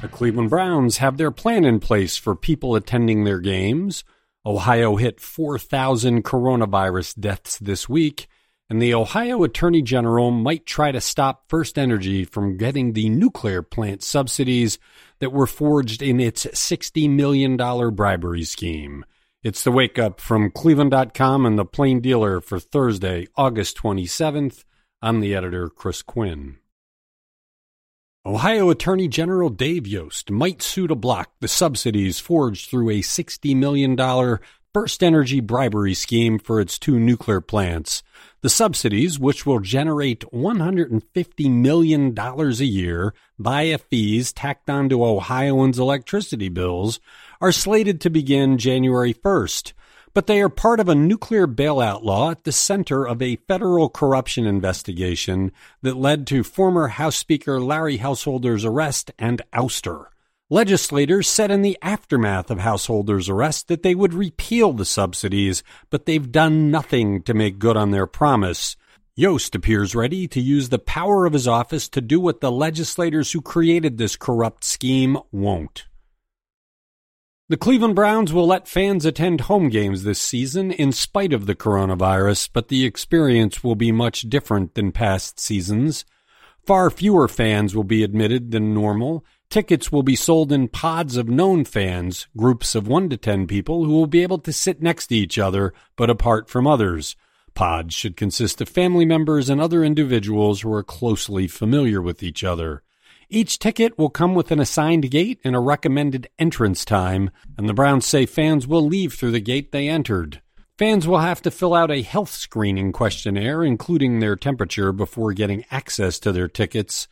The Cleveland Browns have their plan in place for people attending their games. Ohio hit 4,000 coronavirus deaths this week, and the Ohio Attorney General might try to stop First Energy from getting the nuclear plant subsidies that were forged in its $60 million bribery scheme. It's the wake up from Cleveland.com and the Plain Dealer for Thursday, August 27th. I'm the editor, Chris Quinn. Ohio Attorney General Dave Yost might sue to block the subsidies forged through a $60 million First Energy bribery scheme for its two nuclear plants. The subsidies, which will generate $150 million a year via fees tacked onto Ohioans' electricity bills, are slated to begin January 1st but they are part of a nuclear bailout law at the center of a federal corruption investigation that led to former House Speaker Larry Householder's arrest and ouster. Legislators said in the aftermath of Householder's arrest that they would repeal the subsidies, but they've done nothing to make good on their promise. Yost appears ready to use the power of his office to do what the legislators who created this corrupt scheme won't. The Cleveland Browns will let fans attend home games this season in spite of the coronavirus, but the experience will be much different than past seasons. Far fewer fans will be admitted than normal. Tickets will be sold in pods of known fans, groups of one to ten people who will be able to sit next to each other but apart from others. Pods should consist of family members and other individuals who are closely familiar with each other. Each ticket will come with an assigned gate and a recommended entrance time, and the Browns say fans will leave through the gate they entered. Fans will have to fill out a health screening questionnaire, including their temperature, before getting access to their tickets.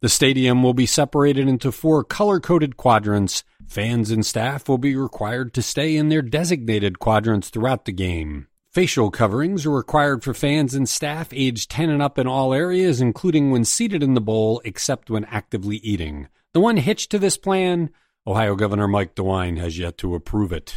The stadium will be separated into four color coded quadrants. Fans and staff will be required to stay in their designated quadrants throughout the game. Facial coverings are required for fans and staff aged 10 and up in all areas, including when seated in the bowl, except when actively eating. The one hitch to this plan Ohio Governor Mike DeWine has yet to approve it.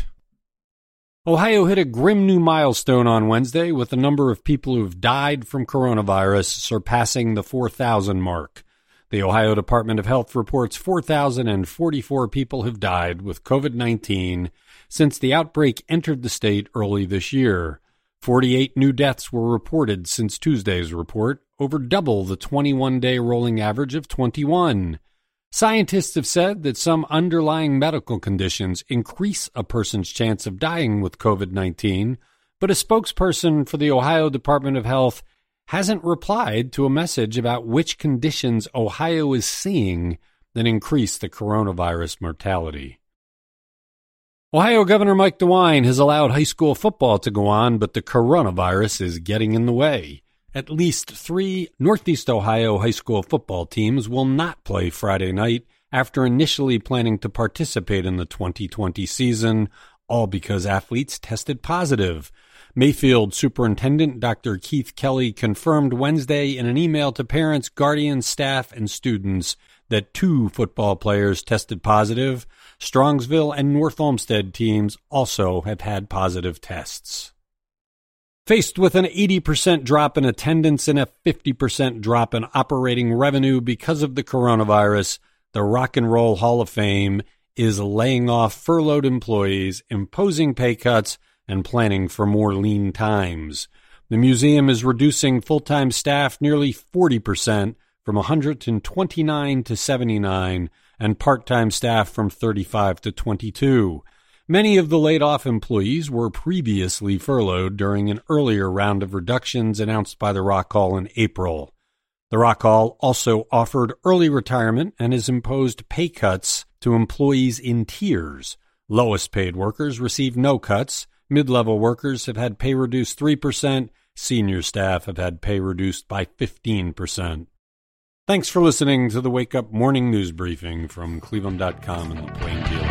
Ohio hit a grim new milestone on Wednesday with the number of people who have died from coronavirus surpassing the 4,000 mark. The Ohio Department of Health reports 4,044 people have died with COVID 19 since the outbreak entered the state early this year. 48 new deaths were reported since Tuesday's report, over double the 21 day rolling average of 21. Scientists have said that some underlying medical conditions increase a person's chance of dying with COVID 19, but a spokesperson for the Ohio Department of Health hasn't replied to a message about which conditions Ohio is seeing that increase the coronavirus mortality. Ohio Governor Mike DeWine has allowed high school football to go on, but the coronavirus is getting in the way. At least three Northeast Ohio high school football teams will not play Friday night after initially planning to participate in the 2020 season, all because athletes tested positive. Mayfield Superintendent Dr. Keith Kelly confirmed Wednesday in an email to parents, guardians, staff, and students that two football players tested positive. Strongsville and North Olmsted teams also have had positive tests. Faced with an 80% drop in attendance and a 50% drop in operating revenue because of the coronavirus, the Rock and Roll Hall of Fame is laying off furloughed employees, imposing pay cuts, and planning for more lean times. The museum is reducing full time staff nearly 40% from 129 to 79 and part time staff from 35 to 22. Many of the laid off employees were previously furloughed during an earlier round of reductions announced by the Rock Hall in April. The Rock Hall also offered early retirement and has imposed pay cuts to employees in tiers. Lowest paid workers receive no cuts. Mid level workers have had pay reduced 3%. Senior staff have had pay reduced by 15%. Thanks for listening to the Wake Up Morning News Briefing from Cleveland.com and the Plain Dealer.